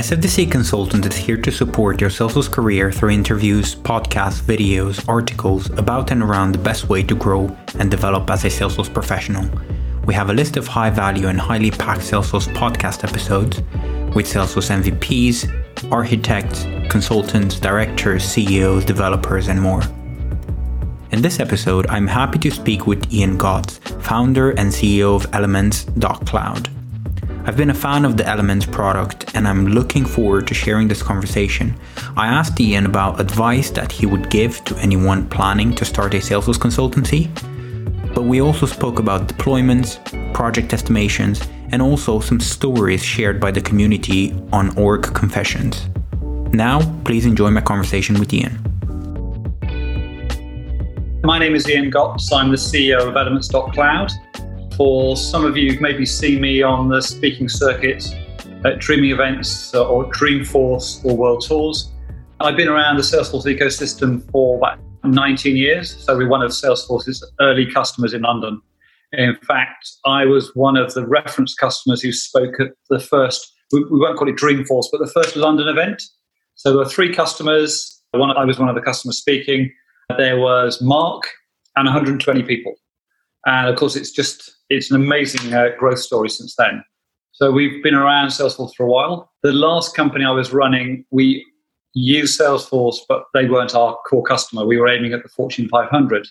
SFDC Consultant is here to support your Salesforce career through interviews, podcasts, videos, articles about and around the best way to grow and develop as a Salesforce professional. We have a list of high value and highly packed Salesforce podcast episodes with Salesforce MVPs, architects, consultants, directors, CEOs, developers, and more. In this episode, I'm happy to speak with Ian Gotts, founder and CEO of Elements.cloud. I've been a fan of the Elements product and I'm looking forward to sharing this conversation. I asked Ian about advice that he would give to anyone planning to start a Salesforce consultancy, but we also spoke about deployments, project estimations, and also some stories shared by the community on Org Confessions. Now, please enjoy my conversation with Ian. My name is Ian Gotts. I'm the CEO of Elements.cloud. For some of you, maybe seen me on the speaking circuit at Dreamin' events uh, or Dreamforce or World Tours. I've been around the Salesforce ecosystem for about 19 years, so we're one of Salesforce's early customers in London. In fact, I was one of the reference customers who spoke at the first, we won't call it Dreamforce, but the first London event. So there were three customers. One, I was one of the customers speaking. There was Mark and 120 people. And of course, it's just it's an amazing uh, growth story since then. So we've been around Salesforce for a while. The last company I was running, we used Salesforce, but they weren't our core customer. We were aiming at the Fortune 500.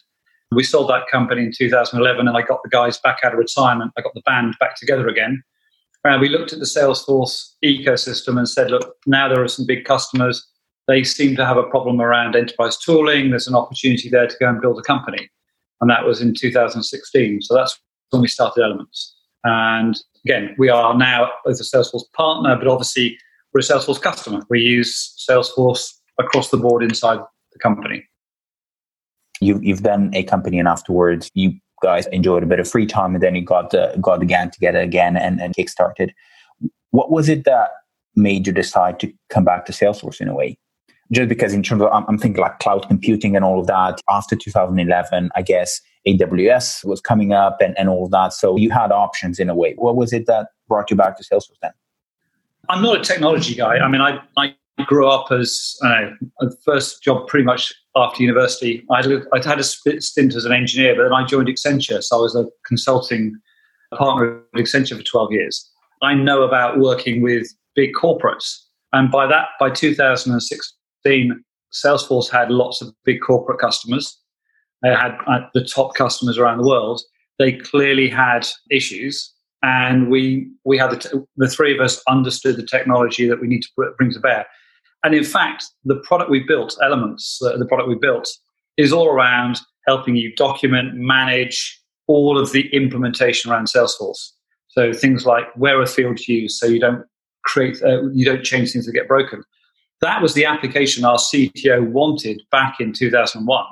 We sold that company in 2011, and I got the guys back out of retirement. I got the band back together again. And we looked at the Salesforce ecosystem and said, look, now there are some big customers. They seem to have a problem around enterprise tooling. There's an opportunity there to go and build a company. And that was in 2016. So that's when we started Elements. And again, we are now both a Salesforce partner, but obviously we're a Salesforce customer. We use Salesforce across the board inside the company. You've, you've done a company and afterwards you guys enjoyed a bit of free time and then you got the, got the gang together again and, and kickstarted. What was it that made you decide to come back to Salesforce in a way? Just because in terms of, I'm, thinking like cloud computing and all of that after 2011, I guess AWS was coming up and, and all of that. So you had options in a way. What was it that brought you back to Salesforce then? I'm not a technology guy. I mean, I, I grew up as a first job pretty much after university. I'd, I'd had a stint as an engineer, but then I joined Accenture. So I was a consulting partner at Accenture for 12 years. I know about working with big corporates. And by that, by 2016, Salesforce had lots of big corporate customers. They had uh, the top customers around the world. They clearly had issues, and we we had the, t- the three of us understood the technology that we need to bring to bear. And in fact, the product we built, Elements, uh, the product we built, is all around helping you document, manage all of the implementation around Salesforce. So things like where a field used, so you don't create, uh, you don't change things that get broken. That was the application our CTO wanted back in 2001.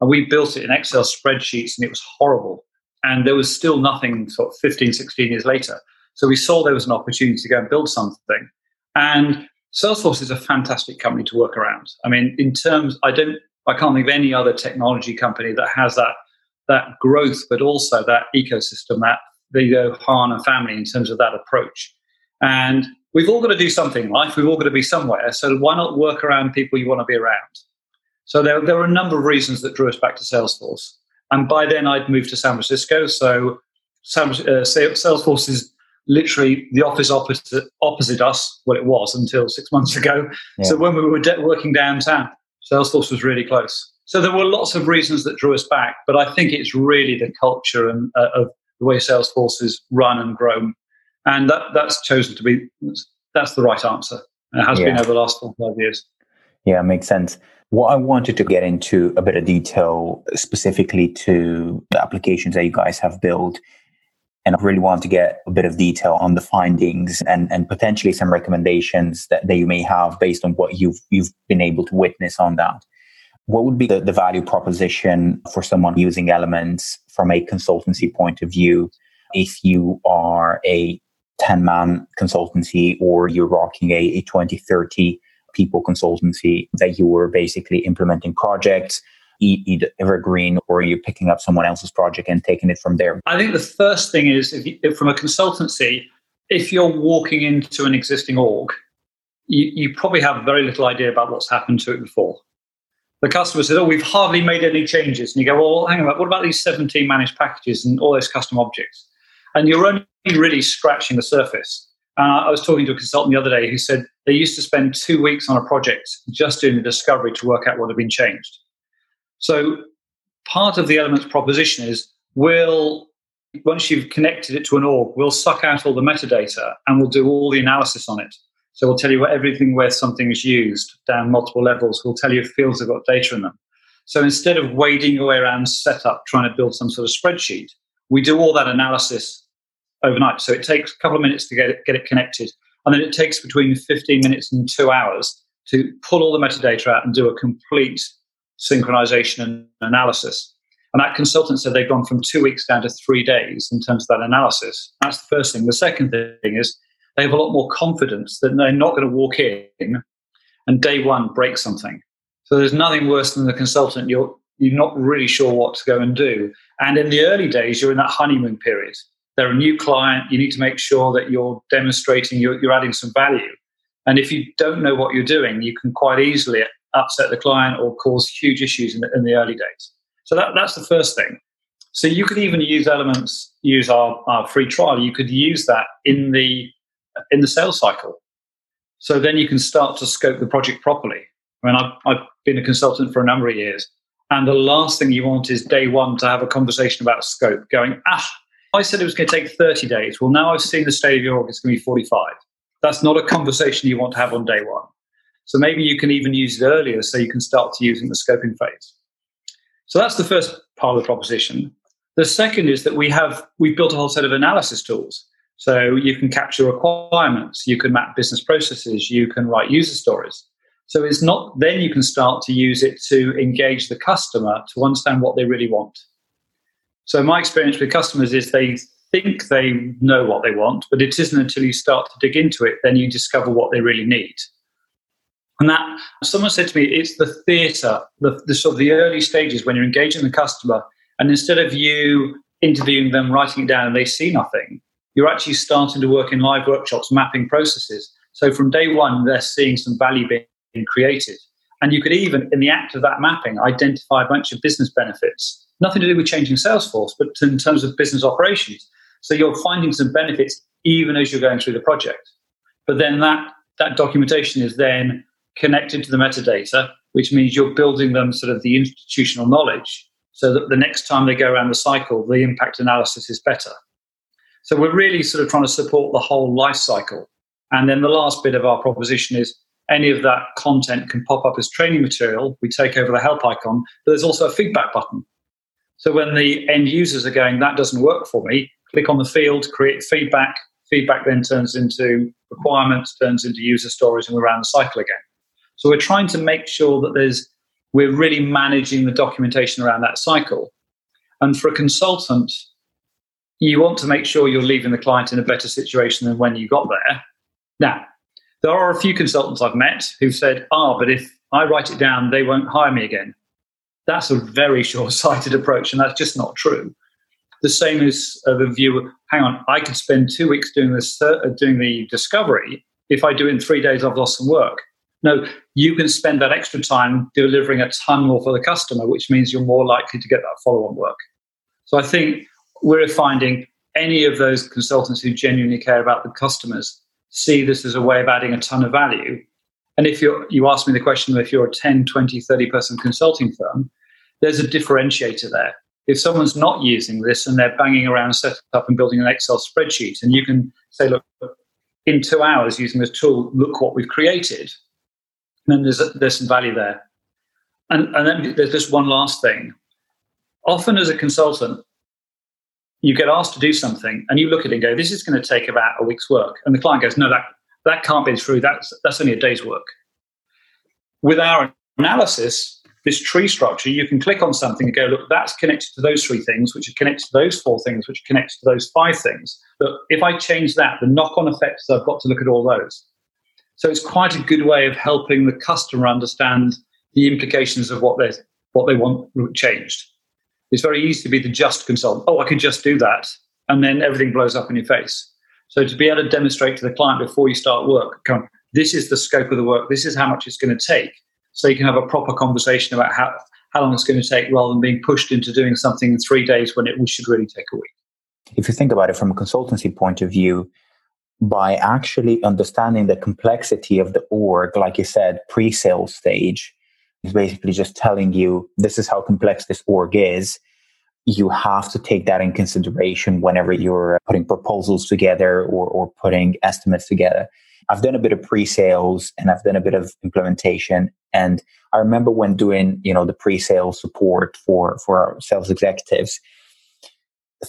And we built it in Excel spreadsheets and it was horrible. And there was still nothing sort of 15, 16 years later. So we saw there was an opportunity to go and build something. And Salesforce is a fantastic company to work around. I mean, in terms, I don't, I can't think of any other technology company that has that that growth, but also that ecosystem, that the Ohana family in terms of that approach. And we've all got to do something in life. We've all got to be somewhere. So why not work around people you want to be around? So there, there were a number of reasons that drew us back to Salesforce. And by then, I'd moved to San Francisco. So San, uh, Salesforce is literally the office opposite, opposite us, Well, it was until six months ago. Yeah. So when we were de- working downtown, Salesforce was really close. So there were lots of reasons that drew us back, but I think it's really the culture and uh, of the way Salesforce is run and grown, and that that's chosen to be that's the right answer. And it has yeah. been over the last four five years. Yeah, makes sense. What I wanted to get into a bit of detail specifically to the applications that you guys have built. And I really want to get a bit of detail on the findings and, and potentially some recommendations that, that you may have based on what you've you've been able to witness on that. What would be the, the value proposition for someone using elements from a consultancy point of view if you are a 10 man consultancy or you're rocking a, a 20, 30 people consultancy that you were basically implementing projects either evergreen or you're picking up someone else's project and taking it from there? I think the first thing is if you, from a consultancy, if you're walking into an existing org, you, you probably have very little idea about what's happened to it before. The customer says, Oh, we've hardly made any changes. And you go, Well, hang on, what about these 17 managed packages and all those custom objects? And you're only really scratching the surface. Uh, I was talking to a consultant the other day who said they used to spend two weeks on a project just doing the discovery to work out what had been changed. So part of the elements proposition is we'll once you've connected it to an org, we'll suck out all the metadata and we'll do all the analysis on it. So we'll tell you everything where something is used down multiple levels. We'll tell you if fields have got data in them. So instead of wading your way around setup trying to build some sort of spreadsheet, we do all that analysis overnight. So it takes a couple of minutes to get it, get it connected. And then it takes between 15 minutes and two hours to pull all the metadata out and do a complete synchronization and analysis. And that consultant said they've gone from two weeks down to three days in terms of that analysis. That's the first thing. The second thing is they have a lot more confidence that they're not going to walk in and day one break something. So there's nothing worse than the consultant. You're you're not really sure what to go and do. And in the early days, you're in that honeymoon period. They're a new client. You need to make sure that you're demonstrating you're, you're adding some value. And if you don't know what you're doing, you can quite easily upset the client or cause huge issues in the, in the early days. So that, that's the first thing. So you could even use elements, use our, our free trial. You could use that in the in the sales cycle. So then you can start to scope the project properly. I mean, I've, I've been a consultant for a number of years, and the last thing you want is day one to have a conversation about scope. Going, ah, I said it was going to take 30 days. Well, now I've seen the state of your org, it's going to be 45. That's not a conversation you want to have on day one. So maybe you can even use it earlier so you can start to use it in the scoping phase. So that's the first part of the proposition. The second is that we have we've built a whole set of analysis tools. So you can capture requirements, you can map business processes, you can write user stories. So it's not then you can start to use it to engage the customer to understand what they really want. So my experience with customers is they think they know what they want, but it isn't until you start to dig into it then you discover what they really need. And that someone said to me, it's the theatre, the, the sort of the early stages when you're engaging the customer, and instead of you interviewing them, writing it down, and they see nothing, you're actually starting to work in live workshops, mapping processes. So from day one, they're seeing some value being created. And you could even, in the act of that mapping, identify a bunch of business benefits. Nothing to do with changing Salesforce, but in terms of business operations. So you're finding some benefits even as you're going through the project. But then that, that documentation is then connected to the metadata, which means you're building them sort of the institutional knowledge so that the next time they go around the cycle, the impact analysis is better. So we're really sort of trying to support the whole life cycle. And then the last bit of our proposition is any of that content can pop up as training material. We take over the help icon, but there's also a feedback button. So when the end users are going, that doesn't work for me, click on the field, create feedback. Feedback then turns into requirements, turns into user stories, and we're around the cycle again. So we're trying to make sure that there's we're really managing the documentation around that cycle. And for a consultant, you want to make sure you're leaving the client in a better situation than when you got there. Now, there are a few consultants I've met who've said, ah, but if I write it down, they won't hire me again. That's a very short sighted approach, and that's just not true. The same as uh, the view hang on, I could spend two weeks doing this, uh, doing the discovery. If I do it in three days, I've lost some work. No, you can spend that extra time delivering a ton more for the customer, which means you're more likely to get that follow on work. So I think we're finding any of those consultants who genuinely care about the customers see this as a way of adding a ton of value. And if you you ask me the question if you're a 10, 20, 30 person consulting firm, there's a differentiator there. If someone's not using this and they're banging around setting up and building an Excel spreadsheet, and you can say, look, in two hours using this tool, look what we've created, then there's, there's some value there. And, and then there's just one last thing. Often, as a consultant, you get asked to do something and you look at it and go, this is going to take about a week's work. And the client goes, no, that, that can't be true. That's, that's only a day's work. With our analysis, this tree structure, you can click on something and go, look, that's connected to those three things, which are connected to those four things, which are connected to those five things. But if I change that, the knock on effects, I've got to look at all those. So it's quite a good way of helping the customer understand the implications of what they what they want changed. It's very easy to be the just consultant. Oh, I can just do that, and then everything blows up in your face. So to be able to demonstrate to the client before you start work, come, this is the scope of the work, this is how much it's going to take. So you can have a proper conversation about how, how long it's going to take rather than being pushed into doing something in three days when it should really take a week. If you think about it from a consultancy point of view, by actually understanding the complexity of the org, like you said, pre sale stage, is basically just telling you this is how complex this org is. You have to take that in consideration whenever you're putting proposals together or, or putting estimates together. I've done a bit of pre-sales and I've done a bit of implementation. And I remember when doing, you know, the pre-sale support for, for our sales executives,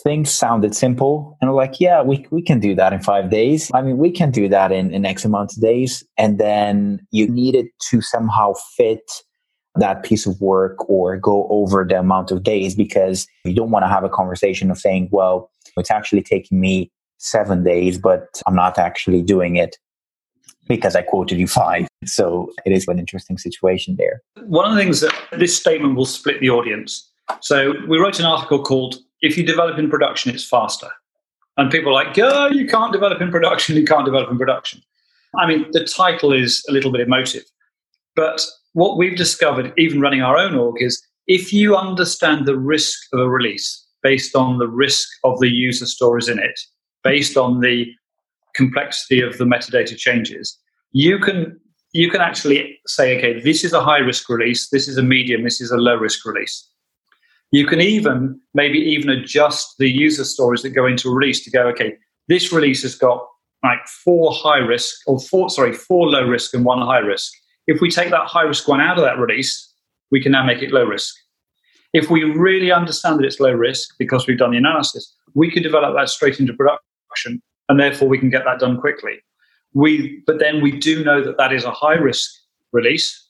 things sounded simple and like, yeah, we, we can do that in five days. I mean, we can do that in, in X amount of days. And then you needed to somehow fit that piece of work or go over the amount of days because you don't want to have a conversation of saying, well, it's actually taking me seven days, but I'm not actually doing it because I quoted you five. So it is an interesting situation there. One of the things that this statement will split the audience. So we wrote an article called If You Develop in Production, It's Faster. And people are like, oh, you can't develop in production, you can't develop in production. I mean, the title is a little bit emotive. But what we've discovered, even running our own org, is if you understand the risk of a release based on the risk of the user stories in it, based on the complexity of the metadata changes, you can you can actually say, okay, this is a high risk release, this is a medium, this is a low risk release. You can even maybe even adjust the user stories that go into a release to go, okay, this release has got like four high risk or four sorry four low risk and one high risk. If we take that high risk one out of that release, we can now make it low risk. If we really understand that it's low risk because we've done the analysis, we can develop that straight into production and therefore we can get that done quickly. We, but then we do know that that is a high risk release,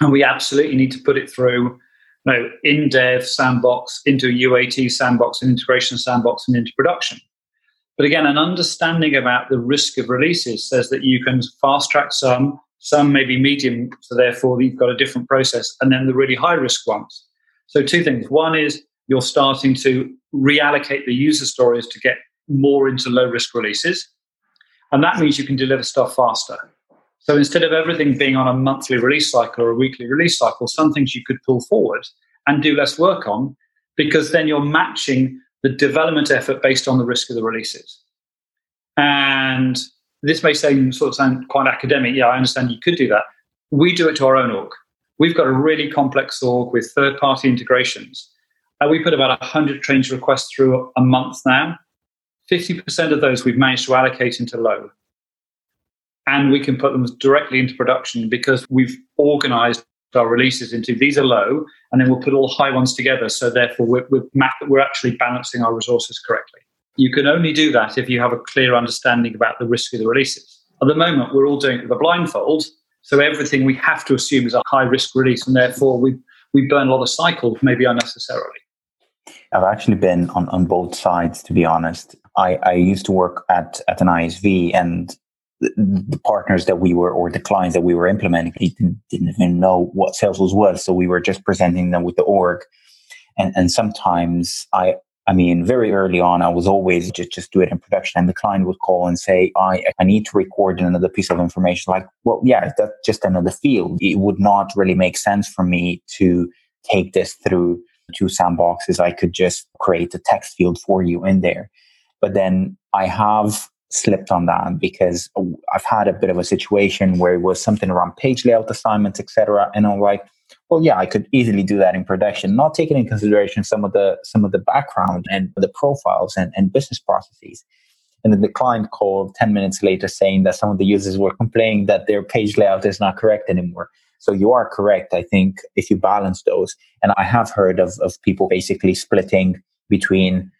and we absolutely need to put it through, you know, in dev sandbox, into a UAT sandbox, an integration sandbox, and into production. But again, an understanding about the risk of releases says that you can fast track some, some may be medium, so therefore you've got a different process, and then the really high risk ones. So, two things. One is you're starting to reallocate the user stories to get more into low risk releases. And that means you can deliver stuff faster. So instead of everything being on a monthly release cycle or a weekly release cycle, some things you could pull forward and do less work on because then you're matching the development effort based on the risk of the releases. And this may seem sort of sound quite academic. Yeah, I understand you could do that. We do it to our own org. We've got a really complex org with third party integrations. And we put about 100 change requests through a month now. 50% of those we've managed to allocate into low. And we can put them directly into production because we've organized our releases into these are low, and then we'll put all high ones together. So therefore, we're, we're, we're actually balancing our resources correctly. You can only do that if you have a clear understanding about the risk of the releases. At the moment, we're all doing it with a blindfold. So everything we have to assume is a high risk release, and therefore we, we burn a lot of cycles, maybe unnecessarily. I've actually been on, on both sides, to be honest. I, I used to work at, at an ISV and the, partners that we were, or the clients that we were implementing, didn't, didn't even know what Salesforce was. So we were just presenting them with the org. And, and sometimes I, I mean, very early on, I was always just, just do it in production. And the client would call and say, I, I need to record another piece of information. Like, well, yeah, that's just another field. It would not really make sense for me to take this through two sandboxes. I could just create a text field for you in there. But then I have slipped on that because I've had a bit of a situation where it was something around page layout assignments, etc. And I'm like, well, yeah, I could easily do that in production, not taking in consideration some of the some of the background and the profiles and, and business processes. And then the client called 10 minutes later saying that some of the users were complaining that their page layout is not correct anymore. So you are correct. I think if you balance those, and I have heard of, of people basically splitting between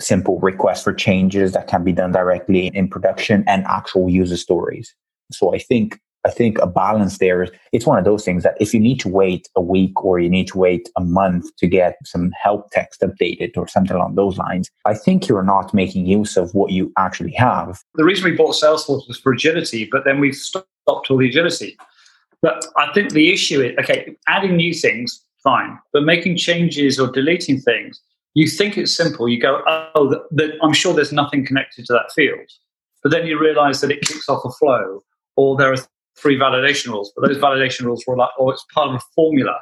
simple requests for changes that can be done directly in production and actual user stories. So I think I think a balance there it's one of those things that if you need to wait a week or you need to wait a month to get some help text updated or something along those lines, I think you're not making use of what you actually have. The reason we bought Salesforce was for agility, but then we've stopped all the agility. But I think the issue is okay, adding new things, fine, but making changes or deleting things, you think it's simple. You go, oh, the, the, I'm sure there's nothing connected to that field. But then you realize that it kicks off a flow or there are three validation rules, but those validation rules were like, or it's part of a formula.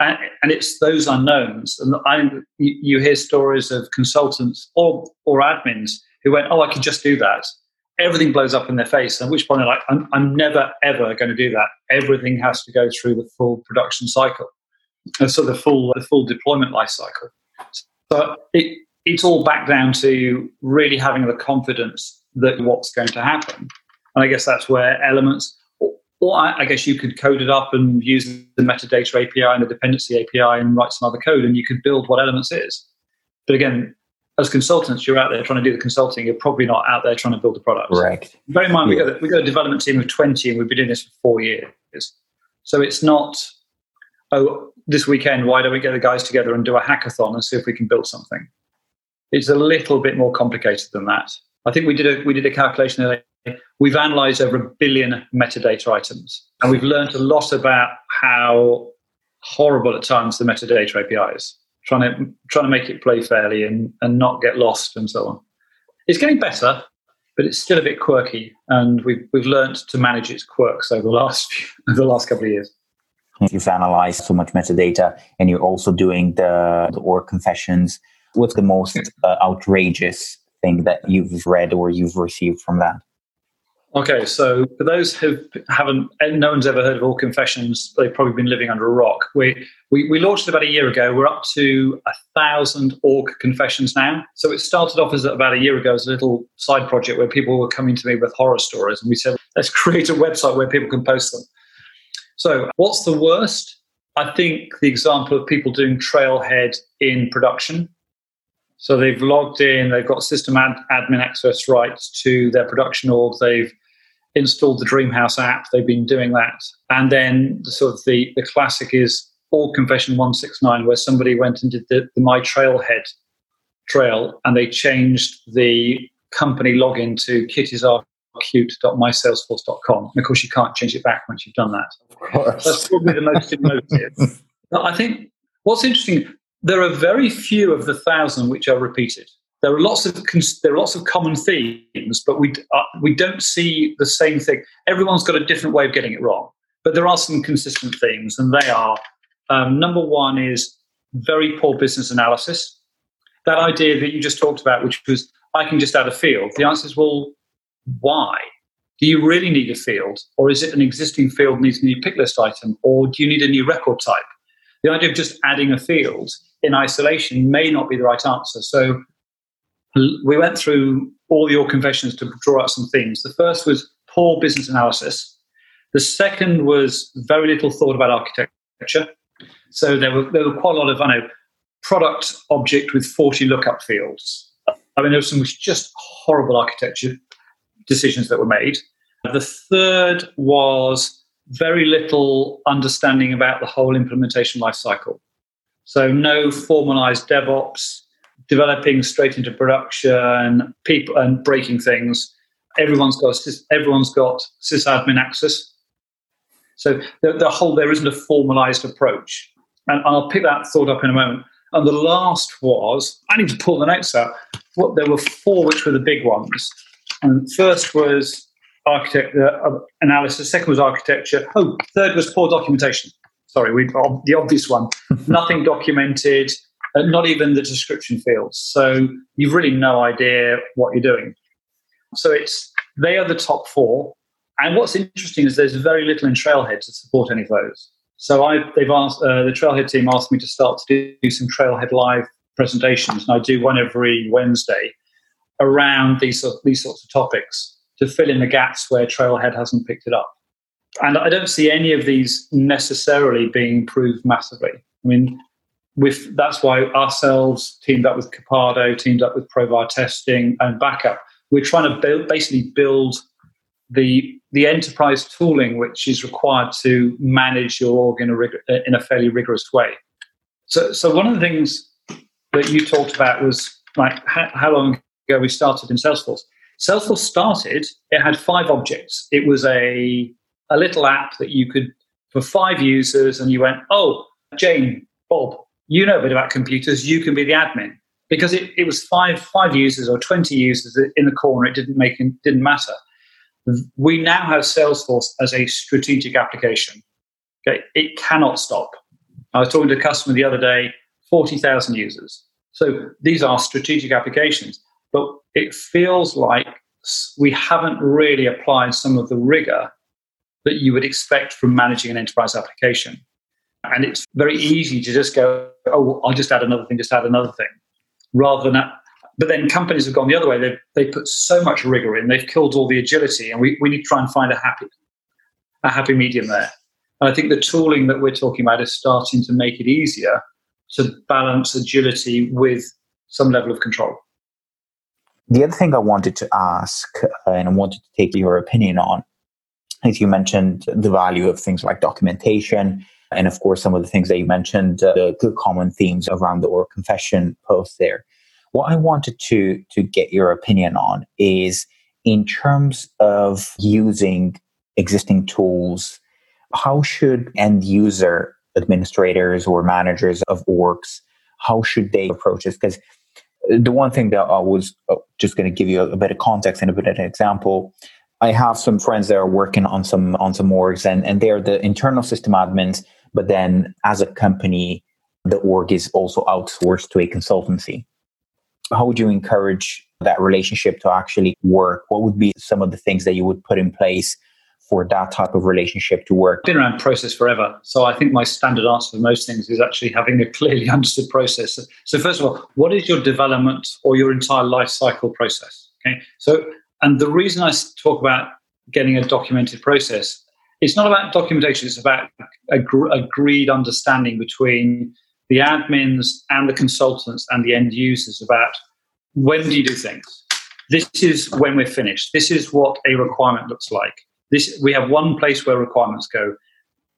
And, and it's those unknowns. And I, you hear stories of consultants or, or admins who went, oh, I could just do that. Everything blows up in their face. At which point they're like, I'm, I'm never, ever going to do that. Everything has to go through the full production cycle. And so the full, the full deployment life cycle. So it, it's all back down to really having the confidence that what's going to happen. And I guess that's where elements, or I, I, guess you could code it up and use the metadata API and the dependency API and write some other code, and you could build what Elements is. But again, as consultants, you're out there trying to do the consulting. You're probably not out there trying to build the product. Right. Bear in mind, yeah. we got we got a development team of 20, and we've been doing this for four years. So it's not, oh, this weekend, why don't we get the guys together and do a hackathon and see if we can build something? It's a little bit more complicated than that. I think we did a we did a calculation We've analyzed over a billion metadata items, and we've learned a lot about how horrible at times the metadata API is. Trying to trying to make it play fairly and, and not get lost and so on. It's getting better, but it's still a bit quirky, and we've we've learned to manage its quirks over the last few, the last couple of years. You've analyzed so much metadata, and you're also doing the, the org confessions. What's the most uh, outrageous thing that you've read or you've received from that? Okay, so for those who haven't, no one's ever heard of Org Confessions. They've probably been living under a rock. We we, we launched about a year ago. We're up to a thousand org confessions now. So it started off as about a year ago as a little side project where people were coming to me with horror stories, and we said let's create a website where people can post them. So what's the worst? I think the example of people doing Trailhead in production. So they've logged in, they've got system ad, admin access rights to their production org, they've installed the Dreamhouse app, they've been doing that. And then the sort of the, the classic is Org Confession 169, where somebody went and did the, the My Trailhead trail and they changed the company login to kittysarcute.mysalesforce.com. And of course, you can't change it back once you've done that. That's probably the most emotive. I think what's interesting, there are very few of the thousand which are repeated. There are lots of there are lots of common themes, but we uh, we don't see the same thing. Everyone's got a different way of getting it wrong, but there are some consistent themes, and they are um, number one is very poor business analysis. That idea that you just talked about, which was I can just add a field. The answer is well, why? Do you really need a field, or is it an existing field needs a new pick list item, or do you need a new record type? The idea of just adding a field in isolation may not be the right answer. So we went through all your confessions to draw out some themes. The first was poor business analysis. The second was very little thought about architecture. So there were there were quite a lot of I know product object with 40 lookup fields. I mean, there were some just horrible architecture decisions that were made. The third was very little understanding about the whole implementation lifecycle. So no formalized DevOps, developing straight into production, people and breaking things. Everyone's got everyone's got sysadmin access. So the, the whole there isn't a formalized approach, and I'll pick that thought up in a moment. And the last was I need to pull the notes out. What there were four, which were the big ones. And first was architect uh, analysis. Second was architecture. Oh, third was poor documentation sorry, we the obvious one. Nothing documented, uh, not even the description fields. So you've really no idea what you're doing. So it's they are the top four. And what's interesting is there's very little in Trailhead to support any of those. So I, they've asked uh, the Trailhead team asked me to start to do some Trailhead live presentations, and I do one every Wednesday around these these sorts of topics to fill in the gaps where Trailhead hasn't picked it up and I don't see any of these necessarily being improved massively. I mean, with that's why ourselves teamed up with Copado, teamed up with Provar Testing and Backup. We're trying to build, basically build the the enterprise tooling which is required to manage your org in a rig- in a fairly rigorous way. So, so one of the things that you talked about was like how, how long ago we started in Salesforce. Salesforce started; it had five objects. It was a a little app that you could for five users, and you went, "Oh, Jane, Bob, you know a bit about computers. You can be the admin." Because it, it was five five users or twenty users in the corner. It didn't make it didn't matter. We now have Salesforce as a strategic application. Okay, it cannot stop. I was talking to a customer the other day, 40,000 users. So these are strategic applications, but it feels like we haven't really applied some of the rigor that you would expect from managing an enterprise application. And it's very easy to just go, oh, I'll just add another thing, just add another thing, rather than that. But then companies have gone the other way. They've, they put so much rigor in, they've killed all the agility, and we, we need to try and find a happy, a happy medium there. And I think the tooling that we're talking about is starting to make it easier to balance agility with some level of control. The other thing I wanted to ask, uh, and I wanted to take your opinion on, is you mentioned the value of things like documentation, and of course, some of the things that you mentioned, uh, the common themes around the Org Confession post there. What I wanted to to get your opinion on is in terms of using existing tools, how should end user administrators or managers of orgs, how should they approach this? Because the one thing that I was uh, just going to give you a, a bit of context and a bit of an example. I have some friends that are working on some on some orgs and, and they're the internal system admins, but then as a company, the org is also outsourced to a consultancy. How would you encourage that relationship to actually work? What would be some of the things that you would put in place for that type of relationship to work? Been around process forever. So I think my standard answer for most things is actually having a clearly understood process. So first of all, what is your development or your entire life cycle process? Okay. So and the reason I talk about getting a documented process, it's not about documentation, it's about agreed understanding between the admins and the consultants and the end users about when do you do things? This is when we're finished. This is what a requirement looks like. This we have one place where requirements go.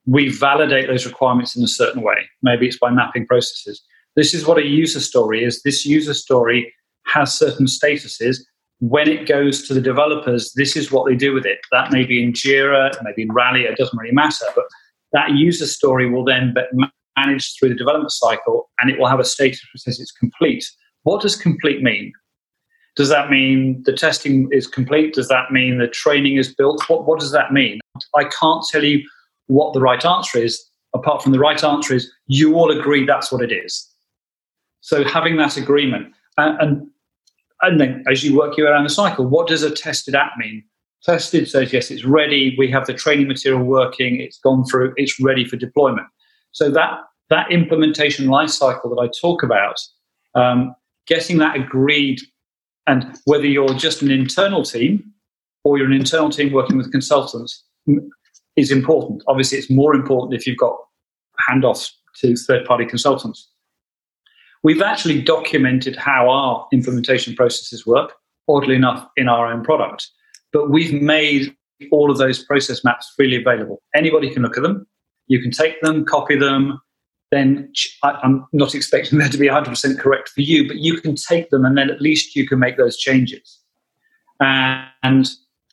We validate those requirements in a certain way. Maybe it's by mapping processes. This is what a user story is. This user story has certain statuses. When it goes to the developers, this is what they do with it. That may be in Jira, maybe in Rally, it doesn't really matter. But that user story will then be managed through the development cycle and it will have a status that says it's complete. What does complete mean? Does that mean the testing is complete? Does that mean the training is built? What, what does that mean? I can't tell you what the right answer is, apart from the right answer is you all agree that's what it is. So having that agreement, and, and, and then as you work your way around the cycle, what does a tested app mean? Tested says, yes, it's ready. We have the training material working. It's gone through. It's ready for deployment. So that that implementation life cycle that I talk about, um, getting that agreed and whether you're just an internal team or you're an internal team working with consultants is important. Obviously, it's more important if you've got handoffs to third party consultants. We've actually documented how our implementation processes work, oddly enough, in our own product. But we've made all of those process maps freely available. Anybody can look at them. You can take them, copy them, then I'm not expecting that to be 100% correct for you, but you can take them and then at least you can make those changes. And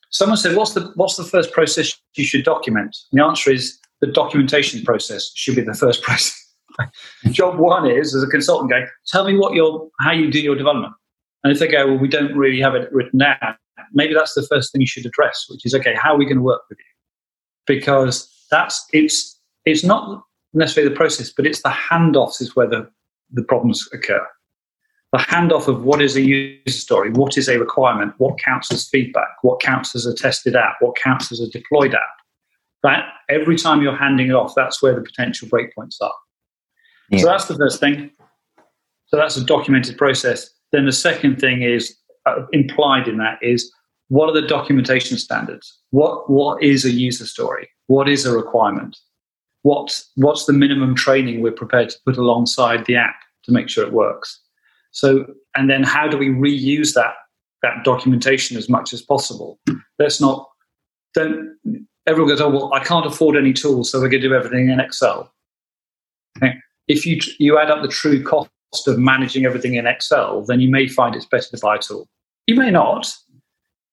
someone said, what's the, what's the first process you should document? And the answer is the documentation process should be the first process. Job one is, as a consultant, going, tell me what your, how you do your development. And if they go, well, we don't really have it written down, maybe that's the first thing you should address, which is, okay, how are we going to work with you? Because that's, it's, it's not necessarily the process, but it's the handoffs is where the, the problems occur. The handoff of what is a user story, what is a requirement, what counts as feedback, what counts as a tested app, what counts as a deployed app. That every time you're handing it off, that's where the potential breakpoints are. Yeah. So that's the first thing. So that's a documented process. Then the second thing is uh, implied in that is what are the documentation standards? What what is a user story? What is a requirement? what's what's the minimum training we're prepared to put alongside the app to make sure it works so and then how do we reuse that that documentation as much as possible let's not don't everyone goes oh well i can't afford any tools so we're going to do everything in excel okay. If you you add up the true cost of managing everything in excel then you may find it's better to buy a tool. You may not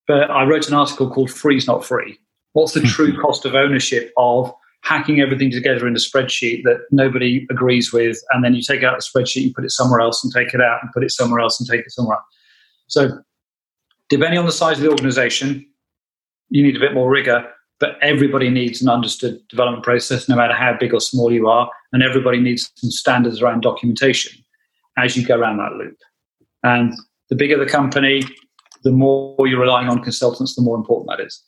but i wrote an article called free is not free. What's the true hmm. cost of ownership of hacking everything together in a spreadsheet that nobody agrees with, and then you take out the spreadsheet, you put it somewhere else, and take it out, and put it somewhere else, and take it somewhere else. So, depending on the size of the organization, you need a bit more rigor, but everybody needs an understood development process, no matter how big or small you are. And everybody needs some standards around documentation as you go around that loop. And the bigger the company, the more you're relying on consultants, the more important that is.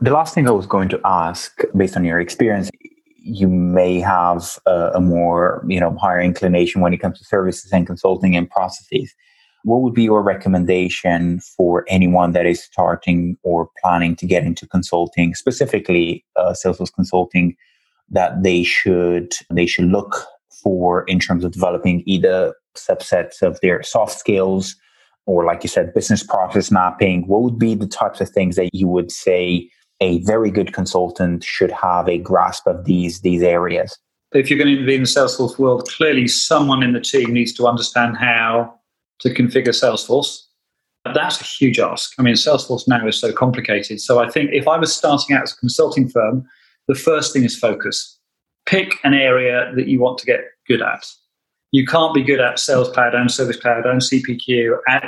The last thing I was going to ask, based on your experience, you may have a, a, more, you know, higher inclination when it comes to services and consulting and processes. What would be your recommendation for anyone that is starting or planning to get into consulting, specifically uh, Salesforce consulting, that they should they should look for in terms of developing either subsets of their soft skills or, like you said, business process mapping? What would be the types of things that you would say a very good consultant should have a grasp of these these areas? If you're going to be in the Salesforce world, clearly someone in the team needs to understand how to configure Salesforce. That's a huge ask. I mean, Salesforce now is so complicated. So I think if I was starting out as a consulting firm, the first thing is focus. Pick an area that you want to get good at. You can't be good at Sales Cloud and Service Cloud and CPQ and,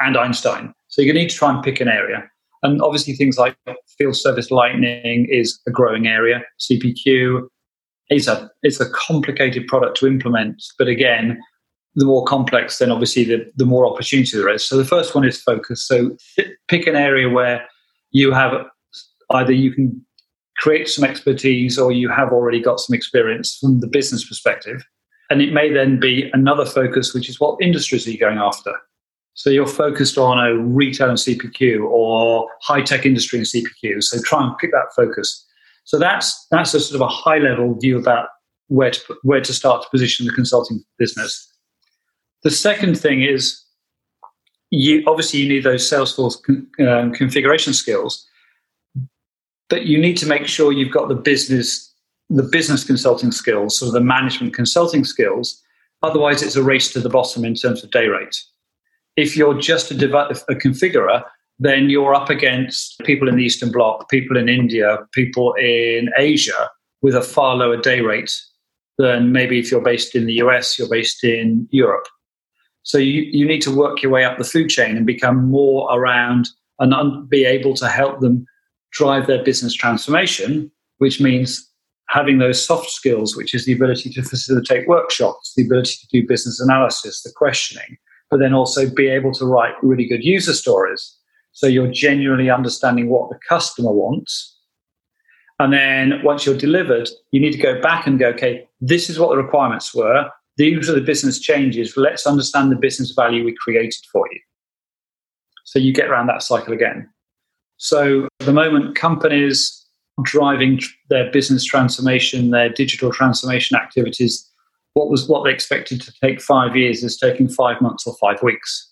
and Einstein. So you need to try and pick an area. And obviously, things like field service lightning is a growing area. CPQ is a it's a complicated product to implement, but again, the more complex, then obviously the, the more opportunity there is. So the first one is focus. So pick an area where you have either you can create some expertise or you have already got some experience from the business perspective. And it may then be another focus, which is what industries are you going after? So you're focused on a retail and CPQ or high tech industry and CPQ. So try and pick that focus. So that's that's a sort of a high level view about where to where to start to position the consulting business. The second thing is you obviously you need those Salesforce um, configuration skills, but you need to make sure you've got the business the business consulting skills, so the management consulting skills. Otherwise, it's a race to the bottom in terms of day rate. If you're just a, dev- a configurer, then you're up against people in the Eastern Bloc, people in India, people in Asia with a far lower day rate than maybe if you're based in the US, you're based in Europe. So you, you need to work your way up the food chain and become more around and un- be able to help them drive their business transformation, which means having those soft skills, which is the ability to facilitate workshops, the ability to do business analysis, the questioning, but then also be able to write really good user stories. So you're genuinely understanding what the customer wants. And then once you're delivered, you need to go back and go, okay, this is what the requirements were. These are the business changes. Let's understand the business value we created for you. So you get around that cycle again. So at the moment, companies driving their business transformation, their digital transformation activities, what was what they expected to take five years is taking five months or five weeks.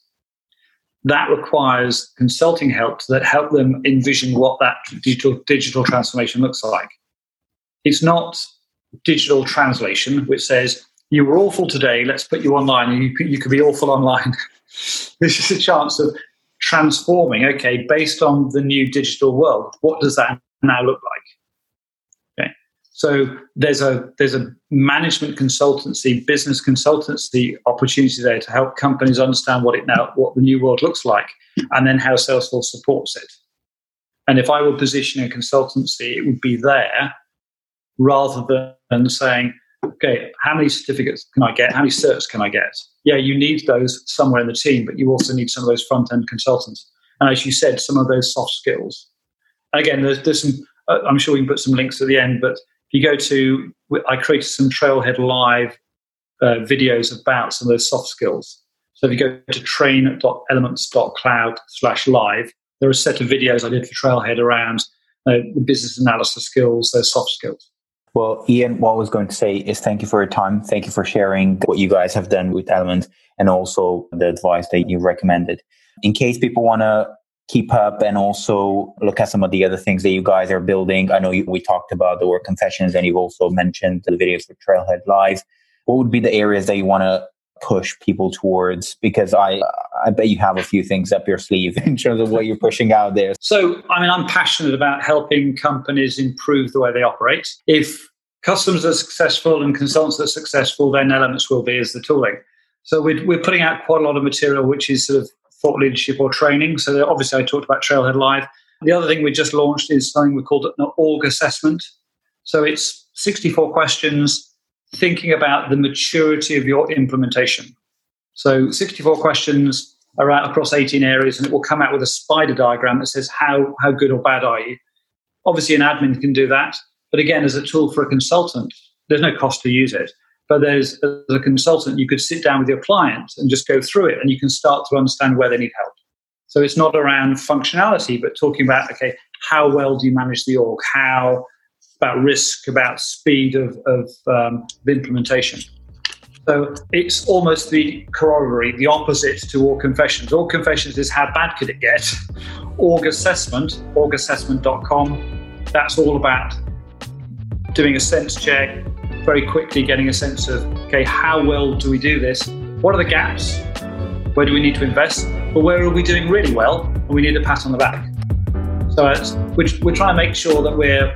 That requires consulting help that help them envision what that digital digital transformation looks like. It's not digital translation, which says you were awful today. Let's put you online, you could, you could be awful online. this is a chance of transforming. Okay, based on the new digital world, what does that now look like? Okay. So there's a there's a management consultancy, business consultancy opportunity there to help companies understand what it now what the new world looks like, and then how Salesforce supports it. And if I were positioning a consultancy, it would be there rather than saying, okay, how many certificates can I get? How many certs can I get? Yeah, you need those somewhere in the team, but you also need some of those front end consultants. And as you said, some of those soft skills again, there's, there's some, uh, I'm sure we can put some links at the end, but if you go to, I created some Trailhead Live uh, videos about some of those soft skills. So if you go to train.elements.cloud slash live, there are a set of videos I did for Trailhead around uh, the business analysis skills, those soft skills. Well, Ian, what I was going to say is thank you for your time. Thank you for sharing what you guys have done with Element and also the advice that you recommended. In case people want to keep up and also look at some of the other things that you guys are building. I know you, we talked about the org confessions and you've also mentioned the videos for Trailhead Live. What would be the areas that you want to push people towards? Because I, I bet you have a few things up your sleeve in terms of what you're pushing out there. So, I mean, I'm passionate about helping companies improve the way they operate. If customers are successful and consultants are successful, then elements will be as the tooling. So we're, we're putting out quite a lot of material which is sort of thought leadership or training. So obviously, I talked about Trailhead Live. The other thing we just launched is something we called an org assessment. So it's 64 questions thinking about the maturity of your implementation. So 64 questions are out across 18 areas and it will come out with a spider diagram that says how, how good or bad are you. Obviously, an admin can do that. But again, as a tool for a consultant, there's no cost to use it. But there's, as a consultant, you could sit down with your client and just go through it and you can start to understand where they need help. So it's not around functionality, but talking about, okay, how well do you manage the org? How about risk, about speed of, of, um, of implementation? So it's almost the corollary, the opposite to Org Confessions. Org Confessions is how bad could it get? Org Assessment, orgassessment.com, that's all about doing a sense check, very quickly getting a sense of, okay, how well do we do this? What are the gaps? Where do we need to invest? But where are we doing really well? And we need a pat on the back. So we're, we're trying to make sure that we're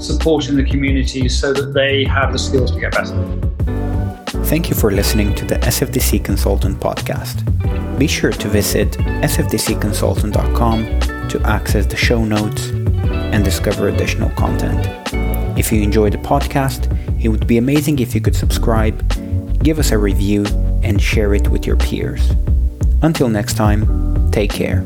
supporting the community so that they have the skills to get better. Thank you for listening to the SFDC Consultant podcast. Be sure to visit sfdcconsultant.com to access the show notes and discover additional content. If you enjoyed the podcast, it would be amazing if you could subscribe, give us a review, and share it with your peers. Until next time, take care.